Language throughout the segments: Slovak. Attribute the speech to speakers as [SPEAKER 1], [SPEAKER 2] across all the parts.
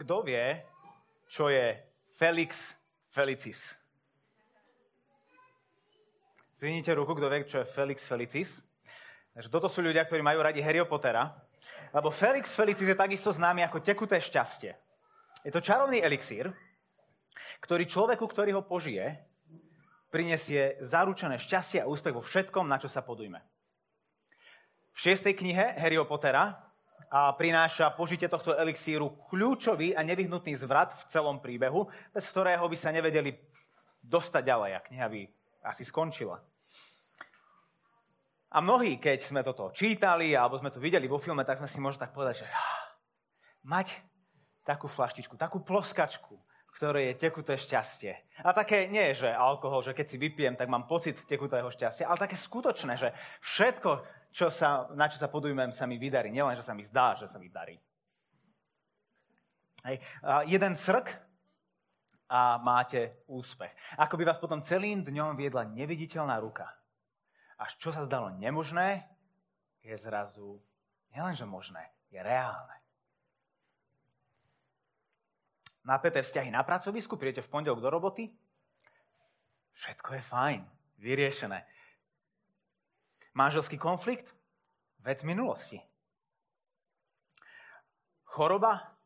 [SPEAKER 1] Kto vie, čo je Felix Felicis? Zvinite ruku, kto vie, čo je Felix Felicis. Takže toto sú ľudia, ktorí majú radi Harry Pottera. Lebo Felix Felicis je takisto známy ako tekuté šťastie. Je to čarovný elixír, ktorý človeku, ktorý ho požije, prinesie zaručené šťastie a úspech vo všetkom, na čo sa podujme. V šiestej knihe Harryho Pottera a prináša požitie tohto elixíru kľúčový a nevyhnutný zvrat v celom príbehu, bez ktorého by sa nevedeli dostať ďalej a kniha by asi skončila. A mnohí, keď sme toto čítali alebo sme to videli vo filme, tak sme si možno tak povedať, že mať takú flaštičku, takú ploskačku, v ktorej je tekuté šťastie. A také nie, že alkohol, že keď si vypijem, tak mám pocit tekutého šťastia, ale také skutočné, že všetko, čo sa, na čo sa podujmem, sa mi vydarí. Nielen, že sa mi zdá, že sa mi darí. Hej. A jeden srk a máte úspech. Ako by vás potom celým dňom viedla neviditeľná ruka až čo sa zdalo nemožné, je zrazu nielenže možné, je reálne. Napäté vzťahy na pracovisku, prídete v pondelok do roboty, všetko je fajn, vyriešené. Manželský konflikt, vec minulosti. Choroba,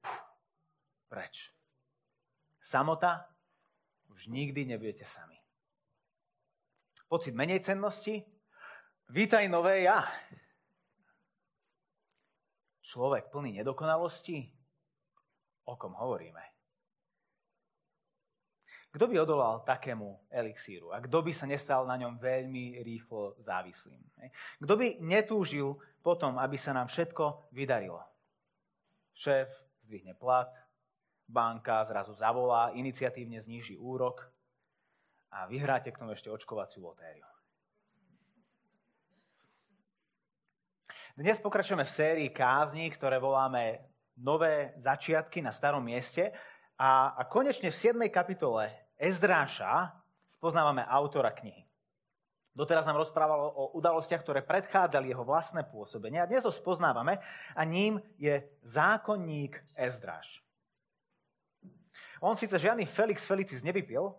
[SPEAKER 1] Puh, preč. Samota, už nikdy nebudete sami pocit menej cennosti, vítaj nové ja. Človek plný nedokonalosti, o kom hovoríme? Kto by odolal takému elixíru a kto by sa nestal na ňom veľmi rýchlo závislým? Kto by netúžil potom, aby sa nám všetko vydarilo? Šéf zdvihne plat, banka zrazu zavolá, iniciatívne zníži úrok, a vyhráte k tomu ešte očkovaciu lotériu. Dnes pokračujeme v sérii kázni, ktoré voláme Nové začiatky na starom mieste. A, a konečne v 7. kapitole Ezdráša spoznávame autora knihy. Doteraz nám rozprávalo o udalostiach, ktoré predchádzali jeho vlastné pôsobenie. A dnes ho spoznávame a ním je zákonník Ezdráš. On síce žiadny Felix Felicis nevypil,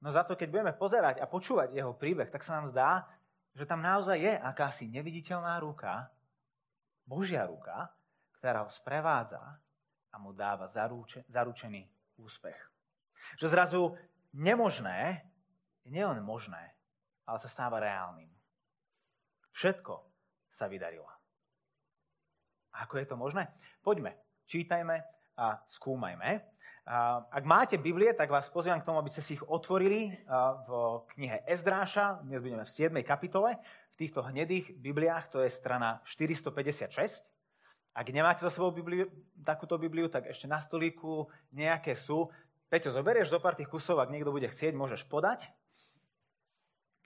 [SPEAKER 1] No za to, keď budeme pozerať a počúvať jeho príbeh, tak sa nám zdá, že tam naozaj je akási neviditeľná ruka, Božia ruka, ktorá ho sprevádza a mu dáva zaruče, zaručený úspech. Že zrazu nemožné je nielen možné, ale sa stáva reálnym. Všetko sa vydarilo. Ako je to možné? Poďme, čítajme a skúmajme. Ak máte Biblie, tak vás pozývam k tomu, aby ste si ich otvorili v knihe Ezdráša. Dnes budeme v 7. kapitole. V týchto hnedých Bibliách to je strana 456. Ak nemáte za sebou Bibliu, takúto Bibliu, tak ešte na stolíku nejaké sú. Peťo, zoberieš zo pár tých kusov, ak niekto bude chcieť, môžeš podať,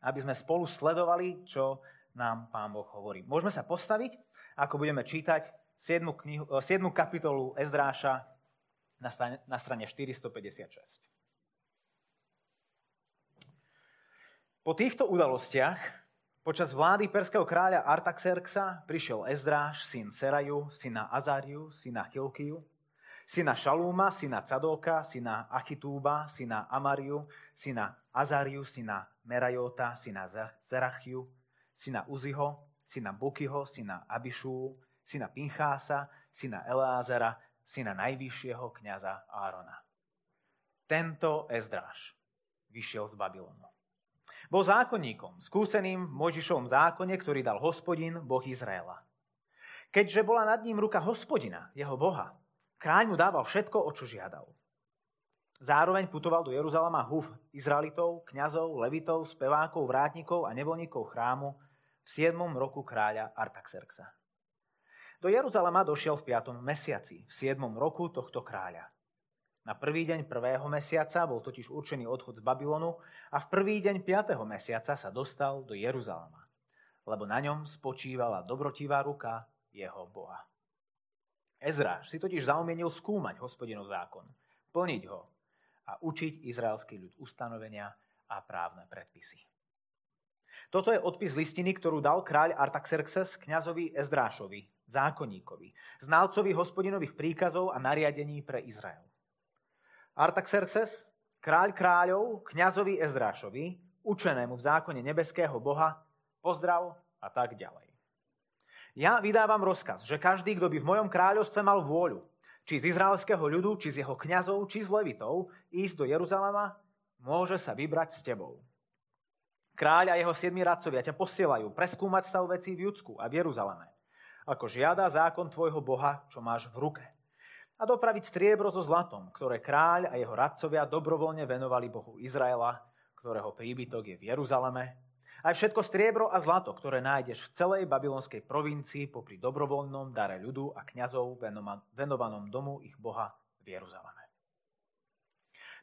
[SPEAKER 1] aby sme spolu sledovali, čo nám Pán Boh hovorí. Môžeme sa postaviť, ako budeme čítať 7. Knihu, 7. kapitolu Ezdráša na strane, na strane 456. Po týchto udalostiach počas vlády perského kráľa Artaxerxa prišiel Ezdráš, syn Seraju, syna Azariu, syna Hilkiu, syna Šalúma, syna Cadóka, syna Achitúba, syna Amariu, syna Azariu, syna Merajota, syna Zerachiu, syna Uziho, syna Bukyho, syna Abišu, syna Pinchása, syna Eleázera, syna najvyššieho kniaza Árona. Tento Ezdráš vyšiel z Babylonu. Bol zákonníkom, skúseným v Možišovom zákone, ktorý dal hospodin, Boh Izraela. Keďže bola nad ním ruka hospodina, jeho Boha, kráľ mu dával všetko, o čo žiadal. Zároveň putoval do Jeruzalema húf Izraelitov, kňazov, levitov, spevákov, vrátnikov a nevolníkov chrámu v 7. roku kráľa Artaxerxa. Do Jeruzalema došiel v 5. mesiaci, v 7. roku tohto kráľa. Na prvý deň prvého mesiaca bol totiž určený odchod z Babylonu a v prvý deň 5. mesiaca sa dostal do Jeruzalema, lebo na ňom spočívala dobrotivá ruka jeho Boha. Ezra si totiž zaumienil skúmať hospodinov zákon, plniť ho a učiť izraelský ľud ustanovenia a právne predpisy. Toto je odpis listiny, ktorú dal kráľ Artaxerxes kňazovi Ezdrášovi, zákonníkovi, znalcovi hospodinových príkazov a nariadení pre Izrael. Artaxerxes, kráľ kráľov, kňazovi Ezdrášovi, učenému v zákone nebeského Boha, pozdrav a tak ďalej. Ja vydávam rozkaz, že každý, kto by v mojom kráľovstve mal vôľu, či z izraelského ľudu, či z jeho kňazov, či z levitov, ísť do Jeruzalema, môže sa vybrať s tebou. Kráľ a jeho siedmi radcovia ťa posielajú preskúmať stav vecí v Judsku a v Jeruzaleme, ako žiada zákon tvojho Boha, čo máš v ruke. A dopraviť striebro so zlatom, ktoré kráľ a jeho radcovia dobrovoľne venovali Bohu Izraela, ktorého príbytok je v Jeruzaleme, aj všetko striebro a zlato, ktoré nájdeš v celej babylonskej provincii popri dobrovoľnom dare ľudu a kňazov venovanom domu ich Boha v Jeruzaleme.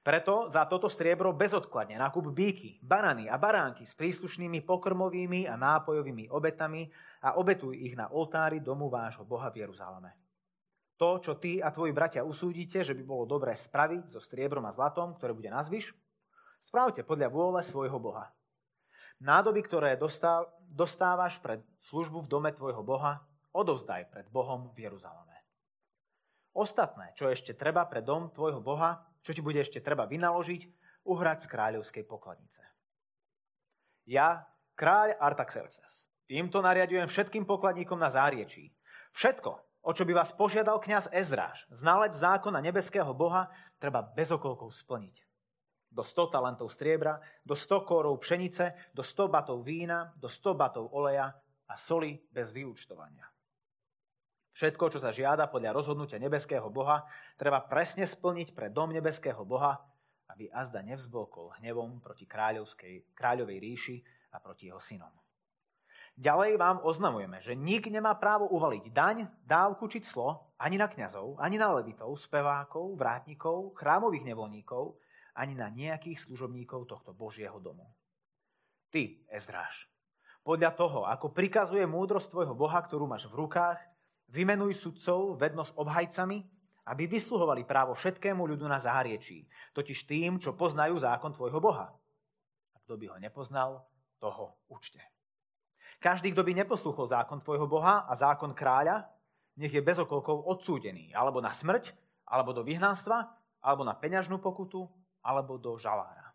[SPEAKER 1] Preto za toto striebro bezodkladne nakúp bíky, barany a baránky s príslušnými pokrmovými a nápojovými obetami a obetuj ich na oltári domu vášho Boha v Jeruzaleme. To, čo ty a tvoji bratia usúdite, že by bolo dobré spraviť so striebrom a zlatom, ktoré bude nazvyš, spravte podľa vôle svojho Boha. Nádoby, ktoré dostávaš pred službu v dome tvojho Boha, odovzdaj pred Bohom v Jeruzaleme. Ostatné, čo ešte treba pre dom tvojho Boha, čo ti bude ešte treba vynaložiť, uhrať z kráľovskej pokladnice. Ja, kráľ Artaxerxes, týmto nariadujem všetkým pokladníkom na záriečí. Všetko, o čo by vás požiadal kňaz Ezráš, znalec zákona nebeského Boha, treba bez okolkov splniť. Do 100 talentov striebra, do 100 kórov pšenice, do 100 batov vína, do 100 batov oleja a soli bez vyúčtovania. Všetko, čo sa žiada podľa rozhodnutia nebeského Boha, treba presne splniť pre dom nebeského Boha, aby azda nevzblokol hnevom proti kráľovskej, kráľovej ríši a proti jeho synom. Ďalej vám oznamujeme, že nik nemá právo uvaliť daň, dávku či clo ani na kňazov, ani na levitov, spevákov, vrátnikov, chrámových nevolníkov, ani na nejakých služobníkov tohto Božieho domu. Ty, Ezdráš, podľa toho, ako prikazuje múdrosť tvojho Boha, ktorú máš v rukách, Vymenuj sudcov vedno s obhajcami, aby vysluhovali právo všetkému ľudu na záriečí, totiž tým, čo poznajú zákon tvojho Boha. A kto by ho nepoznal, toho učte. Každý, kto by neposlúchol zákon tvojho Boha a zákon kráľa, nech je bez okolkov odsúdený, alebo na smrť, alebo do vyhnanstva, alebo na peňažnú pokutu, alebo do žalára.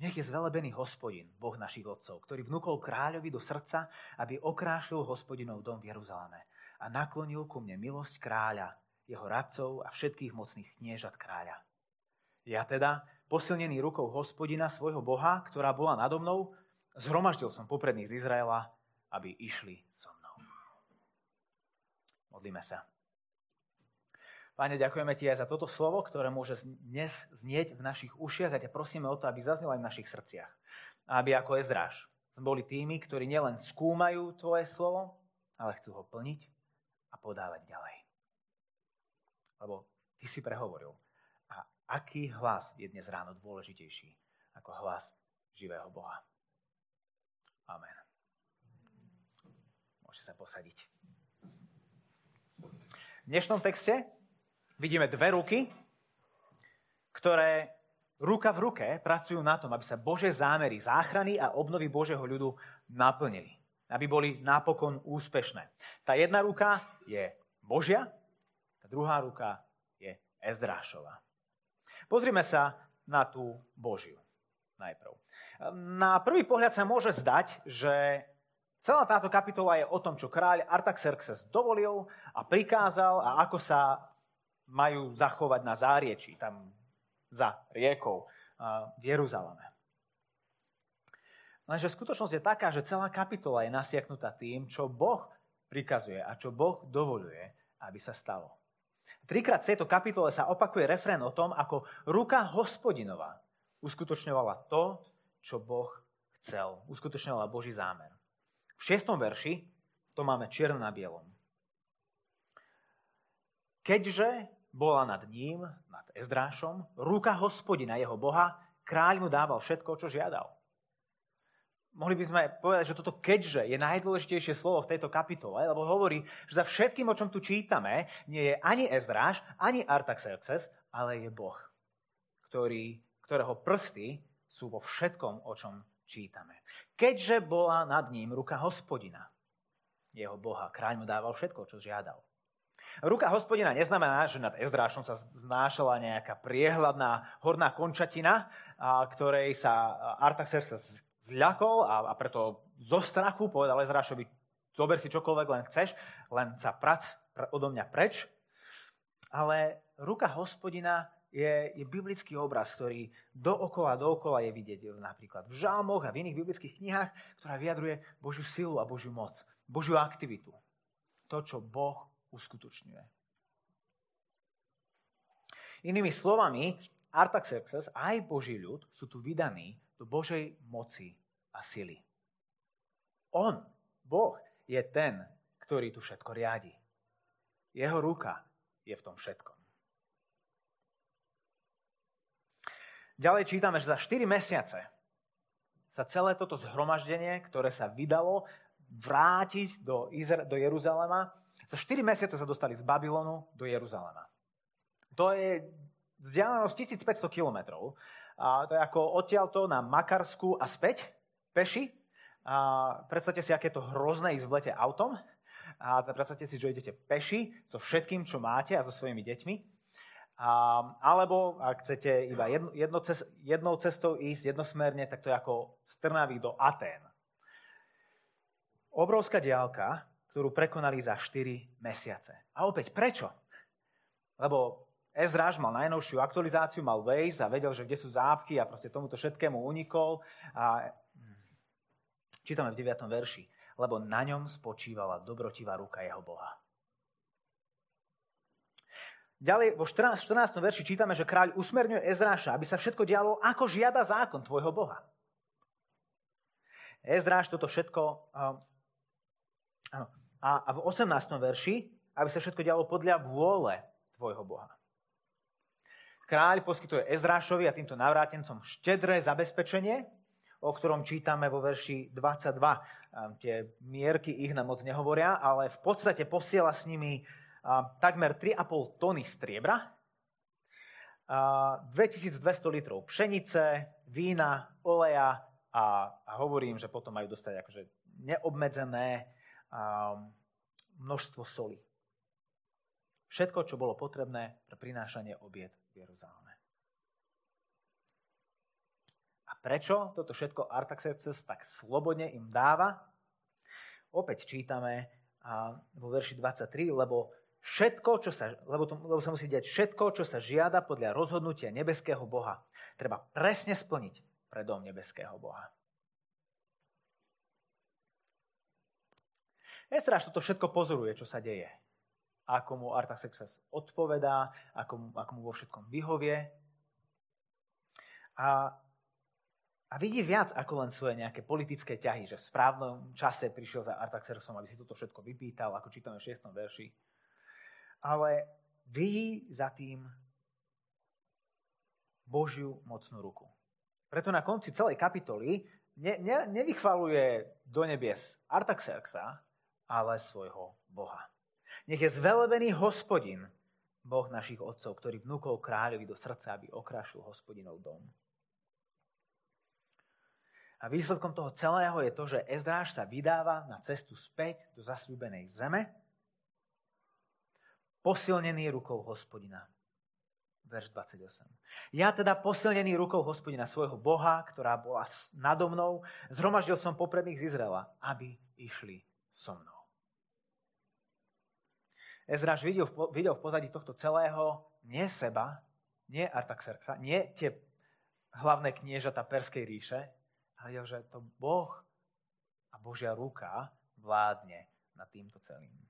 [SPEAKER 1] Nech je zvelebený hospodin, Boh našich otcov, ktorý vnúkol kráľovi do srdca, aby okrášil hospodinov dom v Jeruzaleme a naklonil ku mne milosť kráľa, jeho radcov a všetkých mocných kniežat kráľa. Ja teda, posilnený rukou hospodina svojho Boha, ktorá bola nado mnou, zhromaždil som popredných z Izraela, aby išli so mnou. Modlíme sa. Páne, ďakujeme Ti aj za toto slovo, ktoré môže dnes znieť v našich ušiach a ťa prosíme o to, aby zaznelo aj v našich srdciach. A aby ako Ezráš boli tými, ktorí nielen skúmajú Tvoje slovo, ale chcú ho plniť a podávať ďalej. Lebo Ty si prehovoril. A aký hlas je dnes ráno dôležitejší ako hlas živého Boha? Amen. Môžete sa posadiť. V dnešnom texte vidíme dve ruky, ktoré ruka v ruke pracujú na tom, aby sa Bože zámery záchrany a obnovy Božieho ľudu naplnili. Aby boli napokon úspešné. Tá jedna ruka je Božia, tá druhá ruka je Ezdrášova. Pozrime sa na tú Božiu najprv. Na prvý pohľad sa môže zdať, že celá táto kapitola je o tom, čo kráľ Artaxerxes dovolil a prikázal a ako sa majú zachovať na záriečí, tam za riekou v Jeruzaleme. Lenže skutočnosť je taká, že celá kapitola je nasiaknutá tým, čo Boh prikazuje a čo Boh dovoluje, aby sa stalo. Trikrát v tejto kapitole sa opakuje refrén o tom, ako ruka hospodinová uskutočňovala to, čo Boh chcel. Uskutočňovala Boží zámer. V šiestom verši to máme čierno na bielom. Keďže bola nad ním, nad Ezdrášom, ruka hospodina, jeho boha, kráľ mu dával všetko, čo žiadal. Mohli by sme povedať, že toto keďže je najdôležitejšie slovo v tejto kapitole, lebo hovorí, že za všetkým, o čom tu čítame, nie je ani Ezdráš, ani Artaxerxes, ale je Boh, ktorý, ktorého prsty sú vo všetkom, o čom čítame. Keďže bola nad ním ruka hospodina. jeho Boha. Kráľ mu dával všetko, čo žiadal. Ruka hospodina neznamená, že nad Ezdrášom sa znášala nejaká priehľadná horná končatina, ktorej sa Artaxerxes zľakol a, a preto zo strachu povedal Ezdrášovi, zober si čokoľvek len chceš, len sa prac odo mňa preč. Ale ruka hospodina je, je biblický obraz, ktorý dookola, dookola je vidieť napríklad v žalmoch a v iných biblických knihách, ktorá vyjadruje Božiu silu a Božiu moc, Božiu aktivitu. To, čo Boh uskutočňuje. Inými slovami, Artaxerxes aj Boží ľud sú tu vydaní do Božej moci a sily. On, Boh, je ten, ktorý tu všetko riadi. Jeho ruka je v tom všetkom. Ďalej čítame, že za 4 mesiace sa celé toto zhromaždenie, ktoré sa vydalo vrátiť do, Izra- do Jeruzalema, za 4 mesiace sa dostali z Babylonu do Jeruzalema. To je vzdialenosť 1500 kilometrov. To je ako odtiaľto na Makarsku a späť, peši. A predstavte si, aké je to hrozné ísť v lete autom. A predstavte si, že idete peši so všetkým, čo máte a so svojimi deťmi. Alebo ak chcete iba jedno, jedno cest, jednou cestou ísť jednosmerne, tak to je ako z Trnavy do Atén. Obrovská diálka, ktorú prekonali za 4 mesiace. A opäť, prečo? Lebo Ezráž mal najnovšiu aktualizáciu, mal Waze a vedel, že kde sú zápky a proste tomuto všetkému unikol. A čítame v 9. verši. Lebo na ňom spočívala dobrotivá ruka jeho Boha. Ďalej vo 14. 14. verši čítame, že kráľ usmerňuje Ezráša, aby sa všetko dialo, ako žiada zákon tvojho Boha. Ezráš toto všetko áno, a, a v 18. verši, aby sa všetko dialo podľa vôle tvojho Boha. Kráľ poskytuje Ezrášovi a týmto navrátencom štedré zabezpečenie, o ktorom čítame vo verši 22. Tie mierky ich nám moc nehovoria, ale v podstate posiela s nimi takmer 3,5 tony striebra, 2200 litrov pšenice, vína, oleja a, a hovorím, že potom majú dostať akože neobmedzené množstvo soli. Všetko, čo bolo potrebné pre prinášanie obied v Jeruzaleme. A prečo toto všetko Artaxerxes tak slobodne im dáva? Opäť čítame vo verši 23, lebo všetko, čo sa, lebo, to, lebo sa musí diať všetko, čo sa žiada podľa rozhodnutia nebeského Boha. Treba presne splniť pre dom nebeského Boha. Esráš toto všetko pozoruje, čo sa deje. Ako mu Artaxerxes odpovedá, ako mu, ako mu vo všetkom vyhovie. A, a vidí viac ako len svoje nejaké politické ťahy, že v správnom čase prišiel za Artaxerxom, aby si toto všetko vypýtal, ako čítame v 6. verši. Ale vidí za tým Božiu mocnú ruku. Preto na konci celej kapitoly ne, ne, nevychvaluje do nebies Artaxerxa, ale svojho Boha. Nech je zvelebený hospodin, Boh našich otcov, ktorý vnúkol kráľovi do srdca, aby okrašil hospodinov dom. A výsledkom toho celého je to, že Ezdráž sa vydáva na cestu späť do zasľúbenej zeme, posilnený rukou hospodina. Verš 28. Ja teda posilnený rukou hospodina svojho Boha, ktorá bola nado mnou, zhromaždil som popredných z Izraela, aby išli so mnou. Ezraž videl, videl v pozadí tohto celého nie seba, nie Artaxerxa, nie tie hlavné kniežata Perskej ríše, ale videl, že to Boh a Božia ruka vládne nad týmto celým.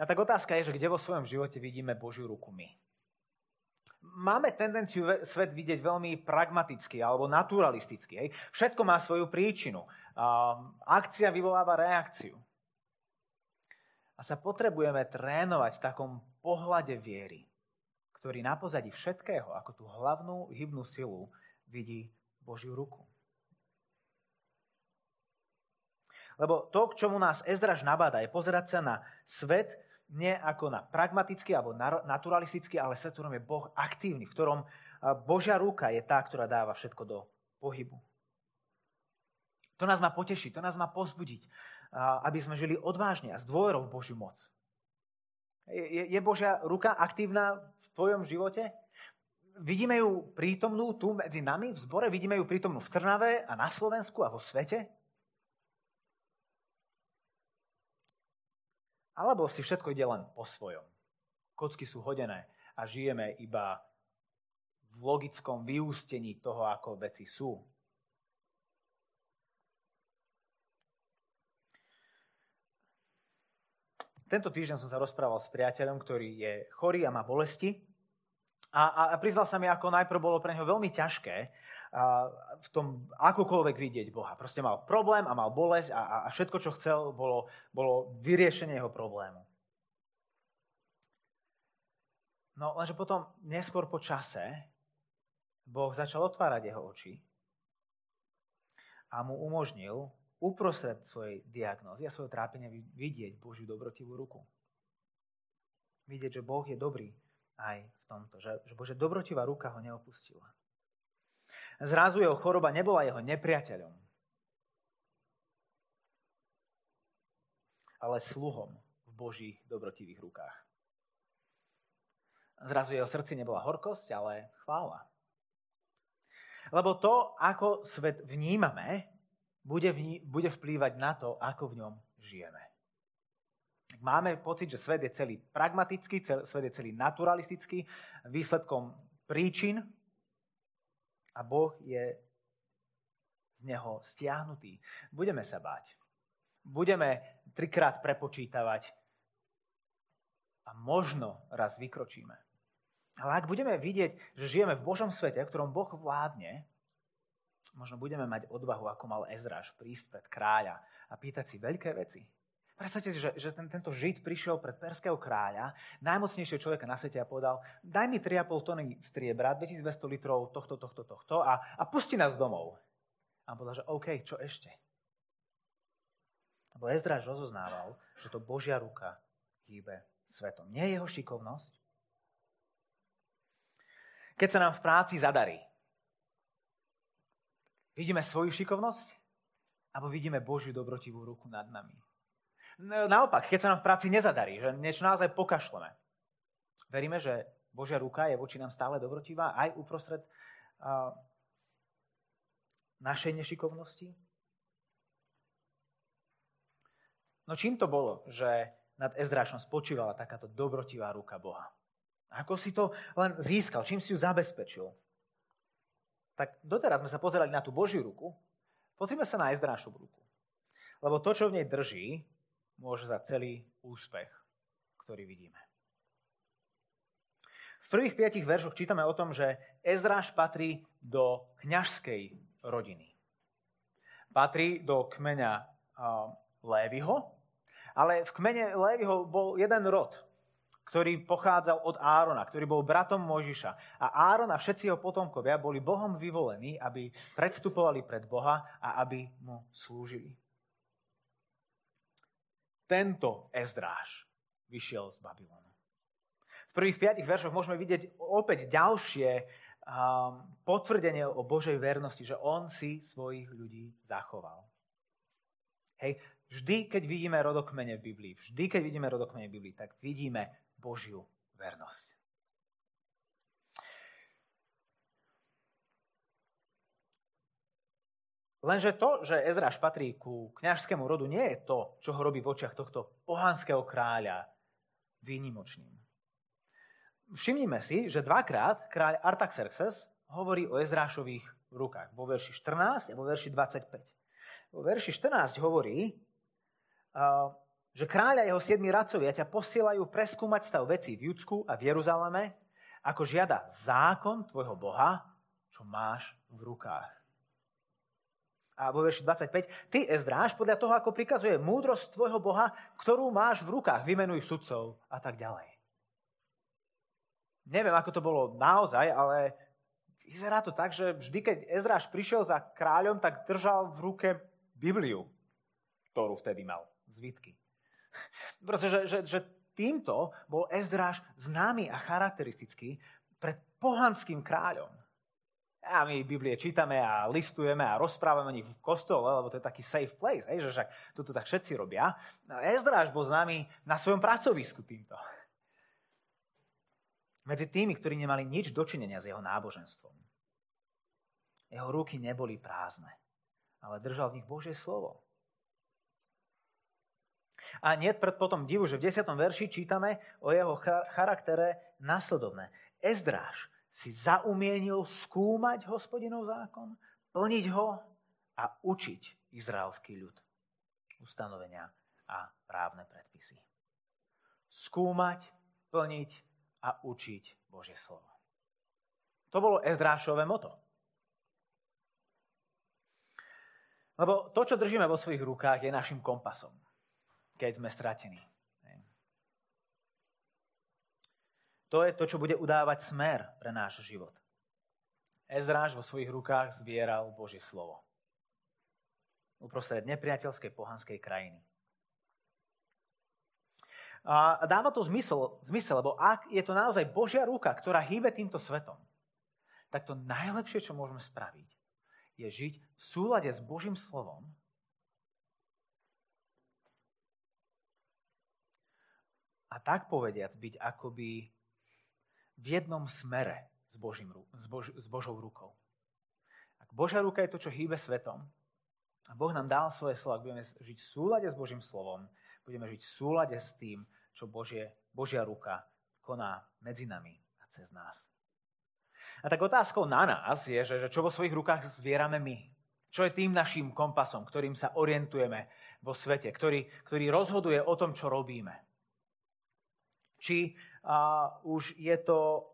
[SPEAKER 1] A tak otázka je, že kde vo svojom živote vidíme Božiu ruku my. Máme tendenciu svet vidieť veľmi pragmaticky alebo naturalisticky. Hej. Všetko má svoju príčinu. akcia vyvoláva reakciu a sa potrebujeme trénovať v takom pohľade viery, ktorý na pozadí všetkého, ako tú hlavnú hybnú silu, vidí Božiu ruku. Lebo to, k čomu nás Ezdraž nabáda, je pozerať sa na svet nie ako na pragmatický alebo naturalistický, ale svet, v ktorom je Boh aktívny, v ktorom Božia ruka je tá, ktorá dáva všetko do pohybu. To nás má potešiť, to nás má pozbudiť, aby sme žili odvážne a s dôverou v Božiu moc. Je, Božia ruka aktívna v tvojom živote? Vidíme ju prítomnú tu medzi nami v zbore? Vidíme ju prítomnú v Trnave a na Slovensku a vo svete? Alebo si všetko ide len po svojom? Kocky sú hodené a žijeme iba v logickom vyústení toho, ako veci sú. Tento týždeň som sa rozprával s priateľom, ktorý je chorý a má bolesti. A, a, a priznal sa mi, ako najprv bolo pre neho veľmi ťažké v tom akokoľvek vidieť Boha. Proste mal problém a mal bolesť a, a všetko, čo chcel, bolo, bolo vyriešenie jeho problému. No lenže potom, neskôr po čase, Boh začal otvárať jeho oči a mu umožnil uprostred svojej diagnózy a svojho trápenia vidieť Božiu dobrotivú ruku. Vidieť, že Boh je dobrý aj v tomto, že, že Božia dobrotivá ruka ho neopustila. Zrazu jeho choroba nebola jeho nepriateľom, ale sluhom v Božích dobrotivých rukách. Zrazu jeho srdci nebola horkosť, ale chvála. Lebo to, ako svet vnímame, bude, v, bude vplývať na to, ako v ňom žijeme. Máme pocit, že svet je celý pragmatický, cel, svet je celý naturalistický, výsledkom príčin a Boh je z neho stiahnutý. Budeme sa báť. Budeme trikrát prepočítavať a možno raz vykročíme. Ale ak budeme vidieť, že žijeme v Božom svete, v ktorom Boh vládne, možno budeme mať odvahu, ako mal Ezráš, prísť pred kráľa a pýtať si veľké veci. Predstavte si, že, že ten, tento žid prišiel pred perského kráľa, najmocnejšieho človeka na svete a povedal, daj mi 3,5 tony striebra, 2200 litrov tohto, tohto, tohto a, a pusti nás domov. A on povedal, že OK, čo ešte? Lebo Ezráš rozoznával, že to Božia ruka hýbe svetom. Nie je jeho šikovnosť. Keď sa nám v práci zadarí, Vidíme svoju šikovnosť? Alebo vidíme Božiu dobrotivú ruku nad nami? No, naopak, keď sa nám v práci nezadarí, že niečo naozaj pokašleme, veríme, že Božia ruka je voči nám stále dobrotivá aj uprostred uh, našej nešikovnosti? No čím to bolo, že nad Ezdrášom spočívala takáto dobrotivá ruka Boha? Ako si to len získal? Čím si ju zabezpečil? tak doteraz sme sa pozerali na tú Božiu ruku, pozrime sa na Ezdrášovu ruku. Lebo to, čo v nej drží, môže za celý úspech, ktorý vidíme. V prvých piatich veršoch čítame o tom, že Ezdráš patrí do kňažskej rodiny. Patrí do kmeňa Lévyho, ale v kmene Lévyho bol jeden rod, ktorý pochádzal od Árona, ktorý bol bratom Mojžiša. A Áron a všetci jeho potomkovia boli Bohom vyvolení, aby predstupovali pred Boha a aby mu slúžili. Tento Ezdráž vyšiel z Babylonu. V prvých piatich veršoch môžeme vidieť opäť ďalšie um, potvrdenie o Božej vernosti, že on si svojich ľudí zachoval. Hej, vždy, keď vidíme rodokmene v Biblii, vždy, keď vidíme rodokmene v Biblii, tak vidíme Božiu vernosť. Lenže to, že Ezraš patrí ku kňažskému rodu, nie je to, čo ho robí v očiach tohto pohanského kráľa výnimočným. Všimnime si, že dvakrát kráľ Artaxerxes hovorí o Ezrášových rukách. Vo verši 14 a vo verši 25. Vo verši 14 hovorí, že kráľa jeho siedmi radcovia ťa posielajú preskúmať stav veci v Judsku a v Jeruzaleme, ako žiada zákon tvojho Boha, čo máš v rukách. A vo verši 25, ty, Ezdráš, podľa toho, ako prikazuje múdrosť tvojho Boha, ktorú máš v rukách, vymenuj sudcov a tak ďalej. Neviem, ako to bolo naozaj, ale vyzerá to tak, že vždy, keď Ezdráš prišiel za kráľom, tak držal v ruke Bibliu, ktorú vtedy mal, zvitky. Pretože že, že týmto bol Ezdráž známy a charakteristický pred pohanským kráľom. A my Biblie čítame a listujeme a rozprávame o nich v kostole, lebo to je taký safe place, hej, že však toto tak všetci robia. Ezdráž bol známy na svojom pracovisku týmto. Medzi tými, ktorí nemali nič dočinenia s jeho náboženstvom. Jeho ruky neboli prázdne, ale držal v nich Božie slovo. A nie potom divu, že v 10. verši čítame o jeho charaktere nasledovné. Ezdráž si zaumienil skúmať hospodinov zákon, plniť ho a učiť izraelský ľud. Ustanovenia a právne predpisy. Skúmať, plniť a učiť Božie slovo. To bolo Ezdrášové moto. Lebo to, čo držíme vo svojich rukách, je našim kompasom keď sme stratení. To je to, čo bude udávať smer pre náš život. Ezráš vo svojich rukách zbieral Božie slovo. Uprostred nepriateľskej pohanskej krajiny. A dáva to zmysel, zmysel, lebo ak je to naozaj Božia ruka, ktorá hýbe týmto svetom, tak to najlepšie, čo môžeme spraviť, je žiť v súlade s Božím slovom a tak povediac byť akoby v jednom smere s, Božím, s, Bož, s Božou rukou. Ak Božia ruka je to, čo hýbe svetom, a Boh nám dal svoje slovo, ak budeme žiť v súlade s Božím slovom, budeme žiť v súlade s tým, čo Božie, Božia ruka koná medzi nami a cez nás. A tak otázkou na nás je, že, že čo vo svojich rukách zvierame my. Čo je tým našim kompasom, ktorým sa orientujeme vo svete, ktorý, ktorý rozhoduje o tom, čo robíme či už je to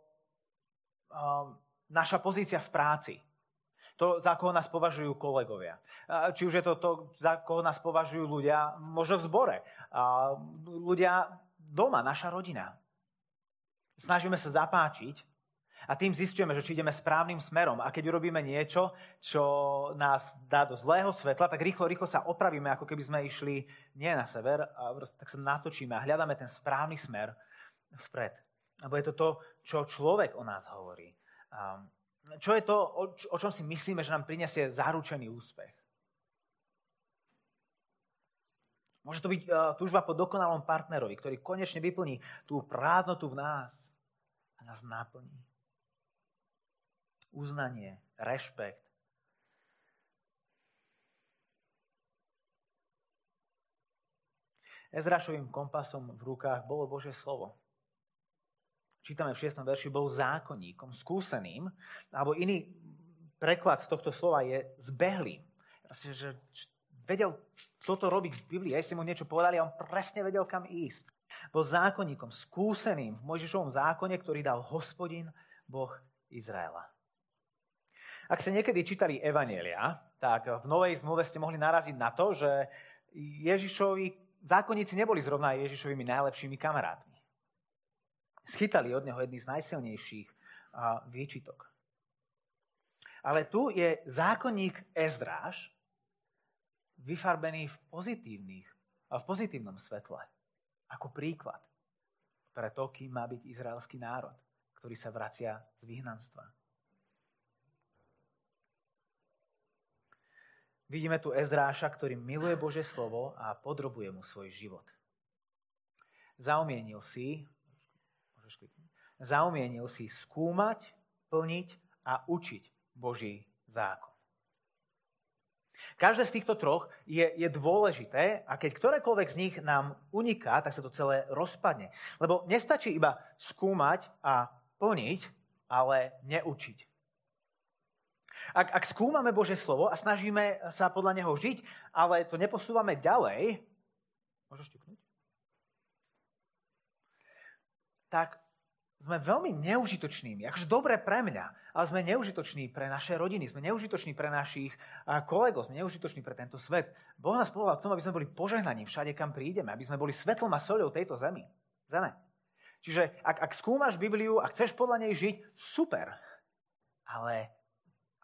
[SPEAKER 1] uh, naša pozícia v práci. To, za koho nás považujú kolegovia. Uh, či už je to to, za koho nás považujú ľudia, možno v zbore. Ľudia doma, naša rodina. Snažíme sa zapáčiť a tým zistujeme, že či ideme správnym smerom. A keď urobíme niečo, čo nás dá do zlého svetla, tak rýchlo, rýchlo sa opravíme, ako keby sme išli nie na sever, tak sa natočíme a hľadáme ten správny smer vpred. Lebo je to to, čo človek o nás hovorí. Čo je to, o čom si myslíme, že nám prinesie zaručený úspech. Môže to byť túžba po dokonalom partnerovi, ktorý konečne vyplní tú prázdnotu v nás a nás naplní. Uznanie, rešpekt. Ezrašovým kompasom v rukách bolo Božie slovo čítame v 6. verši, bol zákonníkom, skúseným, alebo iný preklad tohto slova je zbehlým. Že, vedel toto robiť v Biblii, aj si mu niečo povedali a on presne vedel, kam ísť. Bol zákonníkom, skúseným v Mojžišovom zákone, ktorý dal hospodin, Boh Izraela. Ak ste niekedy čítali Evanielia, tak v Novej zmluve ste mohli naraziť na to, že Ježišovi zákonníci neboli zrovna Ježišovými najlepšími kamarátmi schytali od neho jedný z najsilnejších výčitok. Ale tu je zákonník Ezdráž vyfarbený v pozitívnych v pozitívnom svetle. Ako príklad pre to, kým má byť izraelský národ, ktorý sa vracia z vyhnanstva. Vidíme tu Ezdráša, ktorý miluje Bože slovo a podrobuje mu svoj život. Zaumienil si môžeš kliknúť. Zaumienil si skúmať, plniť a učiť Boží zákon. Každé z týchto troch je, je dôležité a keď ktorékoľvek z nich nám uniká, tak sa to celé rozpadne. Lebo nestačí iba skúmať a plniť, ale neučiť. Ak, ak skúmame Bože slovo a snažíme sa podľa neho žiť, ale to neposúvame ďalej, môžeš ťuknúť? Tak sme veľmi neužitočnými. Akože dobre pre mňa, ale sme neužitoční pre naše rodiny, sme neužitoční pre našich kolegov, sme neužitoční pre tento svet. Boh nás povolal k tomu, aby sme boli požehnaní všade, kam prídeme, aby sme boli svetlom a soľou tejto zemi. Zeme. Čiže ak, ak skúmaš Bibliu a chceš podľa nej žiť, super. Ale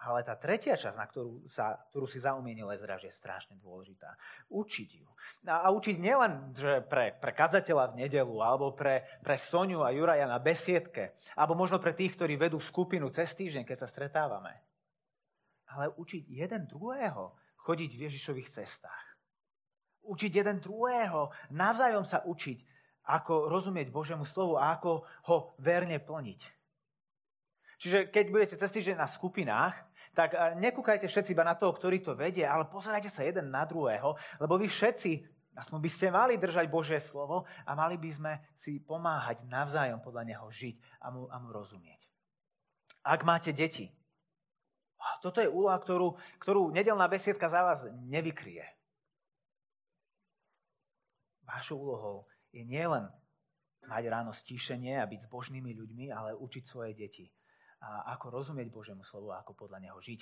[SPEAKER 1] ale tá tretia časť, na ktorú, sa, ktorú si zaumienil Ezraž, je strašne dôležitá. Učiť ju. A, a učiť nielen že pre, pre kazateľa v nedelu, alebo pre, pre Soniu a Juraja na besiedke, alebo možno pre tých, ktorí vedú skupinu cez týždeň, keď sa stretávame. ale učiť jeden druhého chodiť v Ježišových cestách. Učiť jeden druhého, navzájom sa učiť, ako rozumieť Božiemu slovu a ako ho verne plniť. Čiže keď budete cez týždeň na skupinách, tak eh, nekúkajte všetci iba na toho, ktorý to vedie, ale pozerajte sa jeden na druhého, lebo vy všetci, aspoň by ste mali držať Božie slovo a mali by sme si pomáhať navzájom podľa neho žiť a mu, a mu rozumieť. Ak máte deti, toto je úloha, ktorú, ktorú nedelná besiedka za vás nevykrie. Vašou úlohou je nielen mať ráno stíšenie a byť s božnými ľuďmi, ale učiť svoje deti. A ako rozumieť Božiemu slovu a ako podľa neho žiť.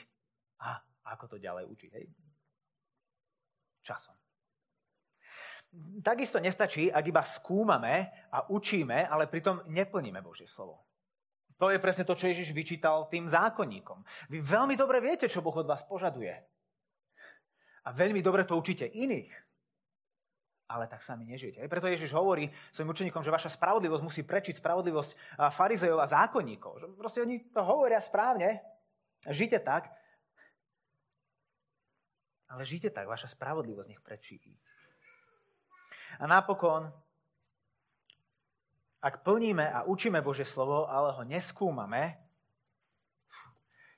[SPEAKER 1] A ako to ďalej učiť. Hej? Časom. Takisto nestačí, ak iba skúmame a učíme, ale pritom neplníme Božie slovo. To je presne to, čo Ježiš vyčítal tým zákonníkom. Vy veľmi dobre viete, čo Boh od vás požaduje. A veľmi dobre to učíte iných. Ale tak sami nežijete. Preto Ježiš hovorí svojim učeníkom, že vaša spravodlivosť musí prečiť spravodlivosť farizejov a zákonníkov. Že proste oni to hovoria správne. Žite tak. Ale žite tak, vaša spravodlivosť nech prečí ich. A napokon ak plníme a učíme Bože slovo, ale ho neskúmame,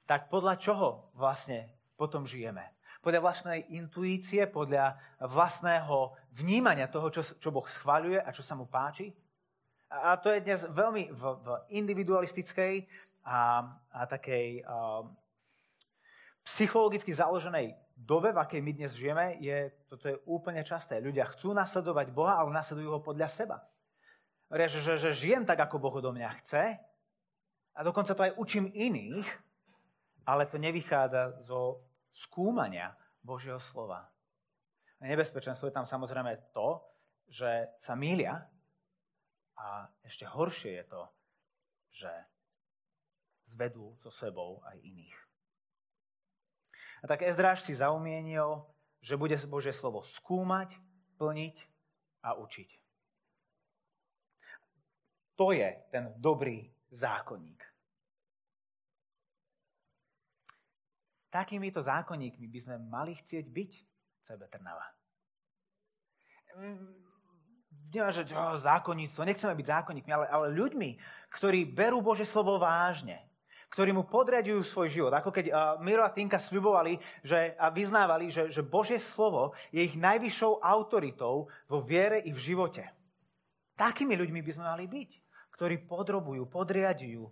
[SPEAKER 1] tak podľa čoho vlastne potom žijeme? Podľa vlastnej intuície, podľa vlastného vnímania toho, čo, čo Boh schváľuje a čo sa mu páči? A to je dnes veľmi v, v individualistickej a, a takej a, psychologicky založenej dobe, v akej my dnes žijeme, je, toto je úplne časté. Ľudia chcú nasledovať Boha, ale nasledujú ho podľa seba. Že, že, že žijem tak, ako Boh do mňa chce a dokonca to aj učím iných, ale to nevychádza zo skúmania Božieho slova. A nebezpečenstvo je tam samozrejme to, že sa mília a ešte horšie je to, že zvedú so sebou aj iných. A tak Ezdráž si zaumienil, že bude Božie slovo skúmať, plniť a učiť. To je ten dobrý zákonník. Takýmito zákonníkmi by sme mali chcieť byť sebe Trnava. Neviem, že oh, zákonníctvo, nechceme byť zákonníkmi, ale, ale ľuďmi, ktorí berú Bože slovo vážne, ktorí mu podriadujú svoj život. Ako keď uh, Miro a Tinka sľubovali že, a vyznávali, že, že Božie slovo je ich najvyššou autoritou vo viere i v živote. Takými ľuďmi by sme mali byť ktorí podrobujú, podriadujú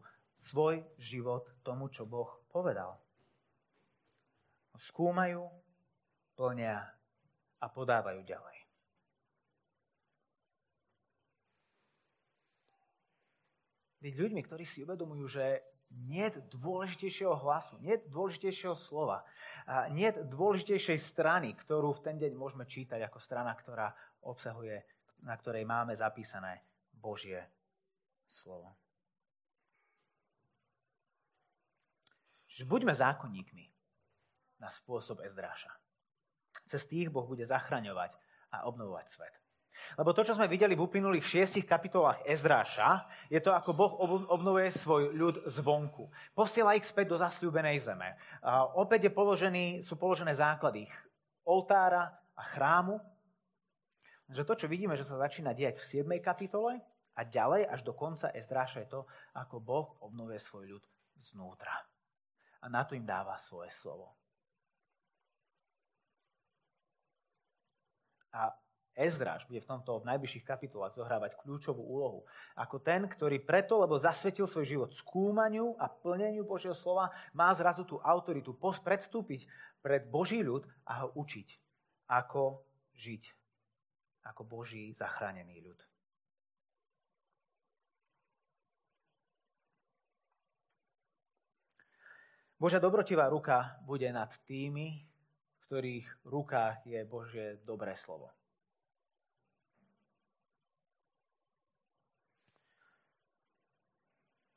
[SPEAKER 1] svoj život tomu, čo Boh povedal. Skúmajú, plnia a podávajú ďalej. Byť ľuďmi, ktorí si uvedomujú, že nie dôležitejšieho hlasu, nie dôležitejšieho slova, nie dôležitejšej strany, ktorú v ten deň môžeme čítať ako strana, ktorá obsahuje, na ktorej máme zapísané Božie slovo. Čiže buďme zákonníkmi na spôsob Ezdráša. Cez tých Boh bude zachraňovať a obnovovať svet. Lebo to, čo sme videli v uplynulých šiestich kapitolách Ezdráša, je to, ako Boh obnovuje svoj ľud zvonku. Posiela ich späť do zasľúbenej zeme. A opäť je položený, sú položené základy oltára a chrámu. Že to, čo vidíme, že sa začína diať v 7. kapitole, a ďalej až do konca Ezdráša je to, ako Boh obnovuje svoj ľud znútra. A na to im dáva svoje slovo. A Ezdráš bude v tomto v najbližších kapitolách zohrávať kľúčovú úlohu. Ako ten, ktorý preto, lebo zasvetil svoj život skúmaniu a plneniu Božieho slova, má zrazu tú autoritu predstúpiť pred Boží ľud a ho učiť, ako žiť ako Boží zachránený ľud. Božia dobrotivá ruka bude nad tými, ktorých rukách je Božie dobré slovo.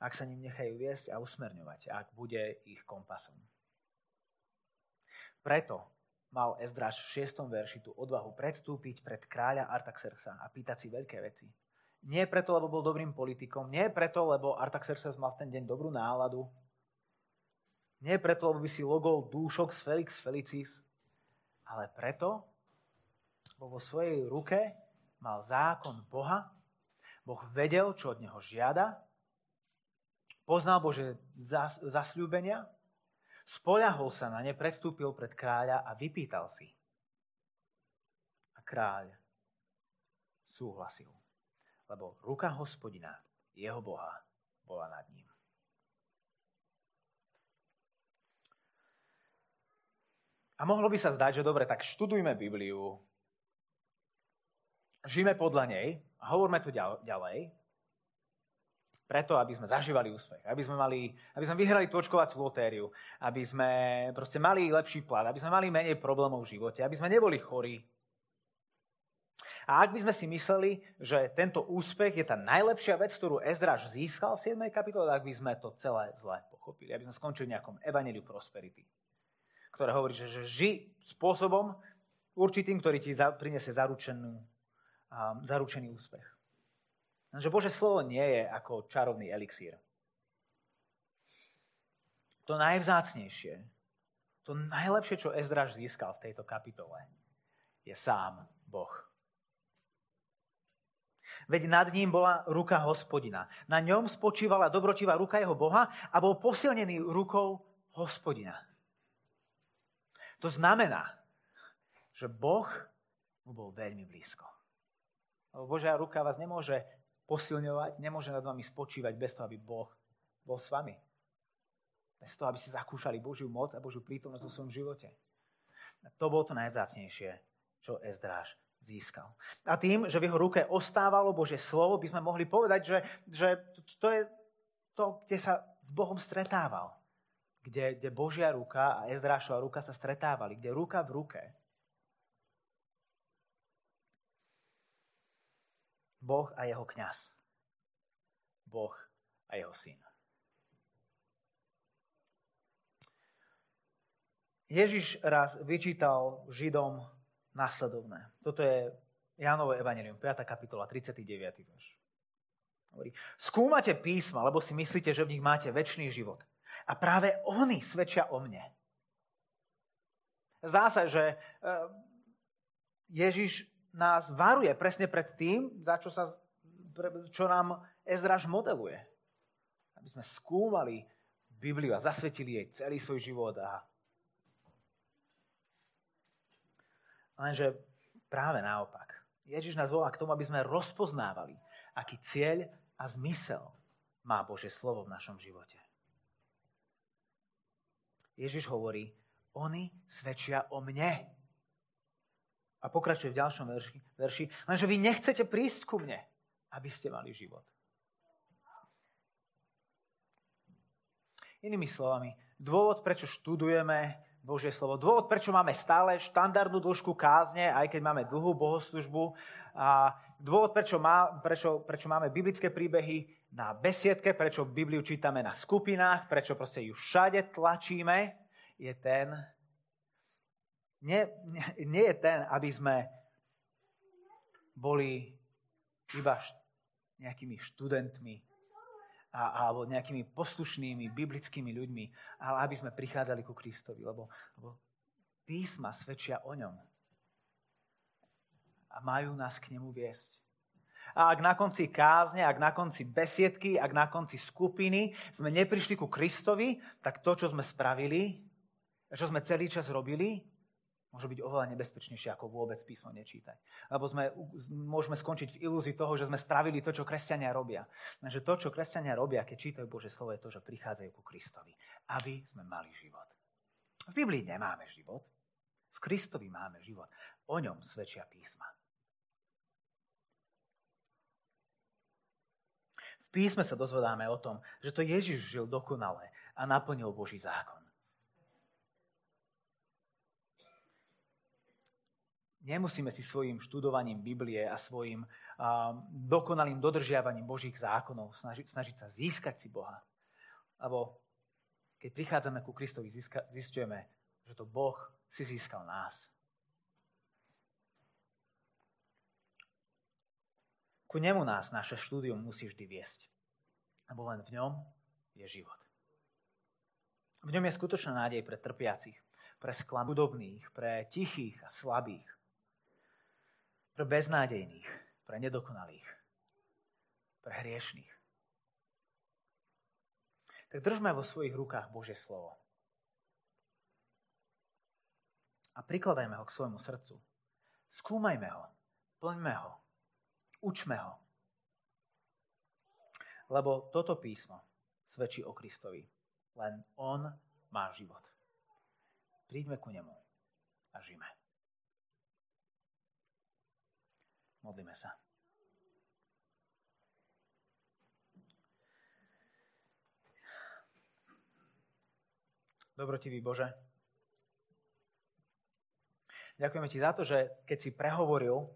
[SPEAKER 1] Ak sa ním nechajú viesť a usmerňovať, ak bude ich kompasom. Preto mal Ezdráž v 6. verši tú odvahu predstúpiť pred kráľa Artaxerxa a pýtať si veľké veci. Nie preto, lebo bol dobrým politikom, nie preto, lebo Artaxerxes mal v ten deň dobrú náladu, Nie preto, lebo by si logol dúšok z Felix Felicis, ale preto, lebo vo svojej ruke mal zákon Boha, Boh vedel, čo od neho žiada, poznal Bože zasľúbenia, spoľahol sa na ne, predstúpil pred kráľa a vypýtal si. A kráľ súhlasil, lebo ruka hospodina, jeho Boha, bola nad ním. A mohlo by sa zdať, že dobre, tak študujme Bibliu, žijeme podľa nej a hovoríme tu ďalej, preto, aby sme zažívali úspech, aby sme, mali, aby sme vyhrali točkovaciu lotériu, aby sme proste mali lepší plat, aby sme mali menej problémov v živote, aby sme neboli chorí. A ak by sme si mysleli, že tento úspech je tá najlepšia vec, ktorú Ezraž získal v 7. kapitole, tak by sme to celé zle pochopili. Aby sme skončili v nejakom evaneliu prosperity ktoré hovorí, že, že ži spôsobom určitým, ktorý ti za, priniesie zaručenú, um, zaručený úspech. Že Bože slovo nie je ako čarovný elixír. To najvzácnejšie, to najlepšie, čo Ezdraž získal v tejto kapitole, je sám Boh. Veď nad ním bola ruka hospodina. Na ňom spočívala dobrotivá ruka jeho Boha a bol posilnený rukou hospodina. To znamená, že Boh mu bol veľmi blízko. Lebo Božia ruka vás nemôže posilňovať, nemôže nad vami spočívať bez toho, aby Boh bol s vami. Bez toho, aby ste zakúšali Božiu moc a Božiu prítomnosť vo svojom živote. A to bolo to najzácnejšie, čo Ezdráž získal. A tým, že v jeho ruke ostávalo Božie slovo, by sme mohli povedať, že, že to je to, kde sa s Bohom stretával kde, kde Božia ruka a Ezdrášova ruka sa stretávali, kde ruka v ruke Boh a jeho kňaz. Boh a jeho syn. Ježiš raz vyčítal Židom následovné. Toto je Jánovo evanelium, 5. kapitola, 39. verš. Skúmate písma, lebo si myslíte, že v nich máte väčší život. A práve oni svedčia o mne. Zdá sa, že eh, Ježiš nás varuje presne pred tým, za čo, sa, čo nám Ezraž modeluje. Aby sme skúmali Bibliu a zasvetili jej celý svoj život. A... Lenže práve naopak. Ježiš nás volá k tomu, aby sme rozpoznávali, aký cieľ a zmysel má Bože slovo v našom živote. Ježiš hovorí, oni svedčia o mne. A pokračuje v ďalšom verši, verši, lenže vy nechcete prísť ku mne, aby ste mali život. Inými slovami, dôvod, prečo študujeme Božie slovo, dôvod, prečo máme stále štandardnú dĺžku kázne, aj keď máme dlhú bohoslužbu, a dôvod, prečo, má, prečo, prečo máme biblické príbehy na besiedke, prečo Bibliu čítame na skupinách, prečo proste ju všade tlačíme, je ten, nie, nie, nie je ten, aby sme boli iba št, nejakými študentmi a, alebo nejakými poslušnými biblickými ľuďmi, ale aby sme prichádzali ku Kristovi, lebo, lebo písma svedčia o ňom a majú nás k nemu viesť. A ak na konci kázne, ak na konci besiedky, ak na konci skupiny sme neprišli ku Kristovi, tak to, čo sme spravili, čo sme celý čas robili, môže byť oveľa nebezpečnejšie, ako vôbec písmo nečítať. Lebo sme, môžeme skončiť v ilúzii toho, že sme spravili to, čo kresťania robia. Takže to, čo kresťania robia, keď čítajú Bože slovo, je to, že prichádzajú ku Kristovi, aby sme mali život. V Biblii nemáme život, v Kristovi máme život. O ňom svedčia písma. V písme sa dozvedáme o tom, že to Ježiš žil dokonale a naplnil Boží zákon. Nemusíme si svojim študovaním Biblie a svojim dokonalým dodržiavaním Božích zákonov snažiť, snažiť sa získať si Boha. Lebo keď prichádzame ku Kristovi, zistujeme, že to Boh si získal nás. Ku nemu nás naše štúdium musí vždy viesť. Lebo len v ňom je život. V ňom je skutočná nádej pre trpiacich, pre sklam pre tichých a slabých, pre beznádejných, pre nedokonalých, pre hriešných. Tak držme vo svojich rukách Božie slovo. A prikladajme ho k svojmu srdcu. Skúmajme ho, plňme ho, učme ho. Lebo toto písmo svedčí o Kristovi. Len On má život. Príďme ku Nemu a žime. Modlíme sa. Dobrotivý Bože, ďakujeme Ti za to, že keď si prehovoril,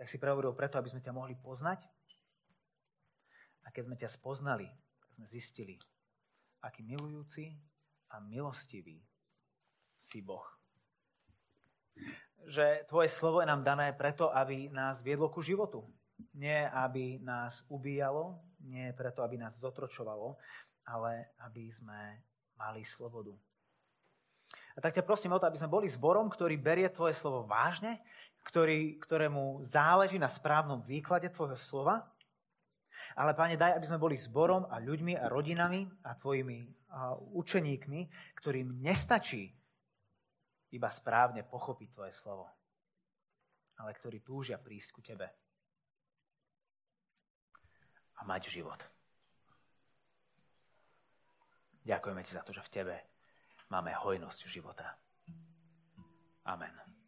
[SPEAKER 1] tak si prehovoril preto, aby sme ťa mohli poznať. A keď sme ťa spoznali, tak sme zistili, aký milujúci a milostivý si Boh. Že Tvoje slovo je nám dané preto, aby nás viedlo ku životu. Nie, aby nás ubíjalo, nie preto, aby nás zotročovalo, ale aby sme mali slobodu. A tak ťa prosím o to, aby sme boli zborom, ktorý berie Tvoje slovo vážne, ktorý, ktorému záleží na správnom výklade Tvojho slova. Ale, Pane, daj, aby sme boli zborom a ľuďmi a rodinami a Tvojimi a učeníkmi, ktorým nestačí iba správne pochopiť Tvoje slovo, ale ktorí túžia prísť ku Tebe a mať život. Ďakujeme ti za to, že v tebe máme hojnosť života. Amen.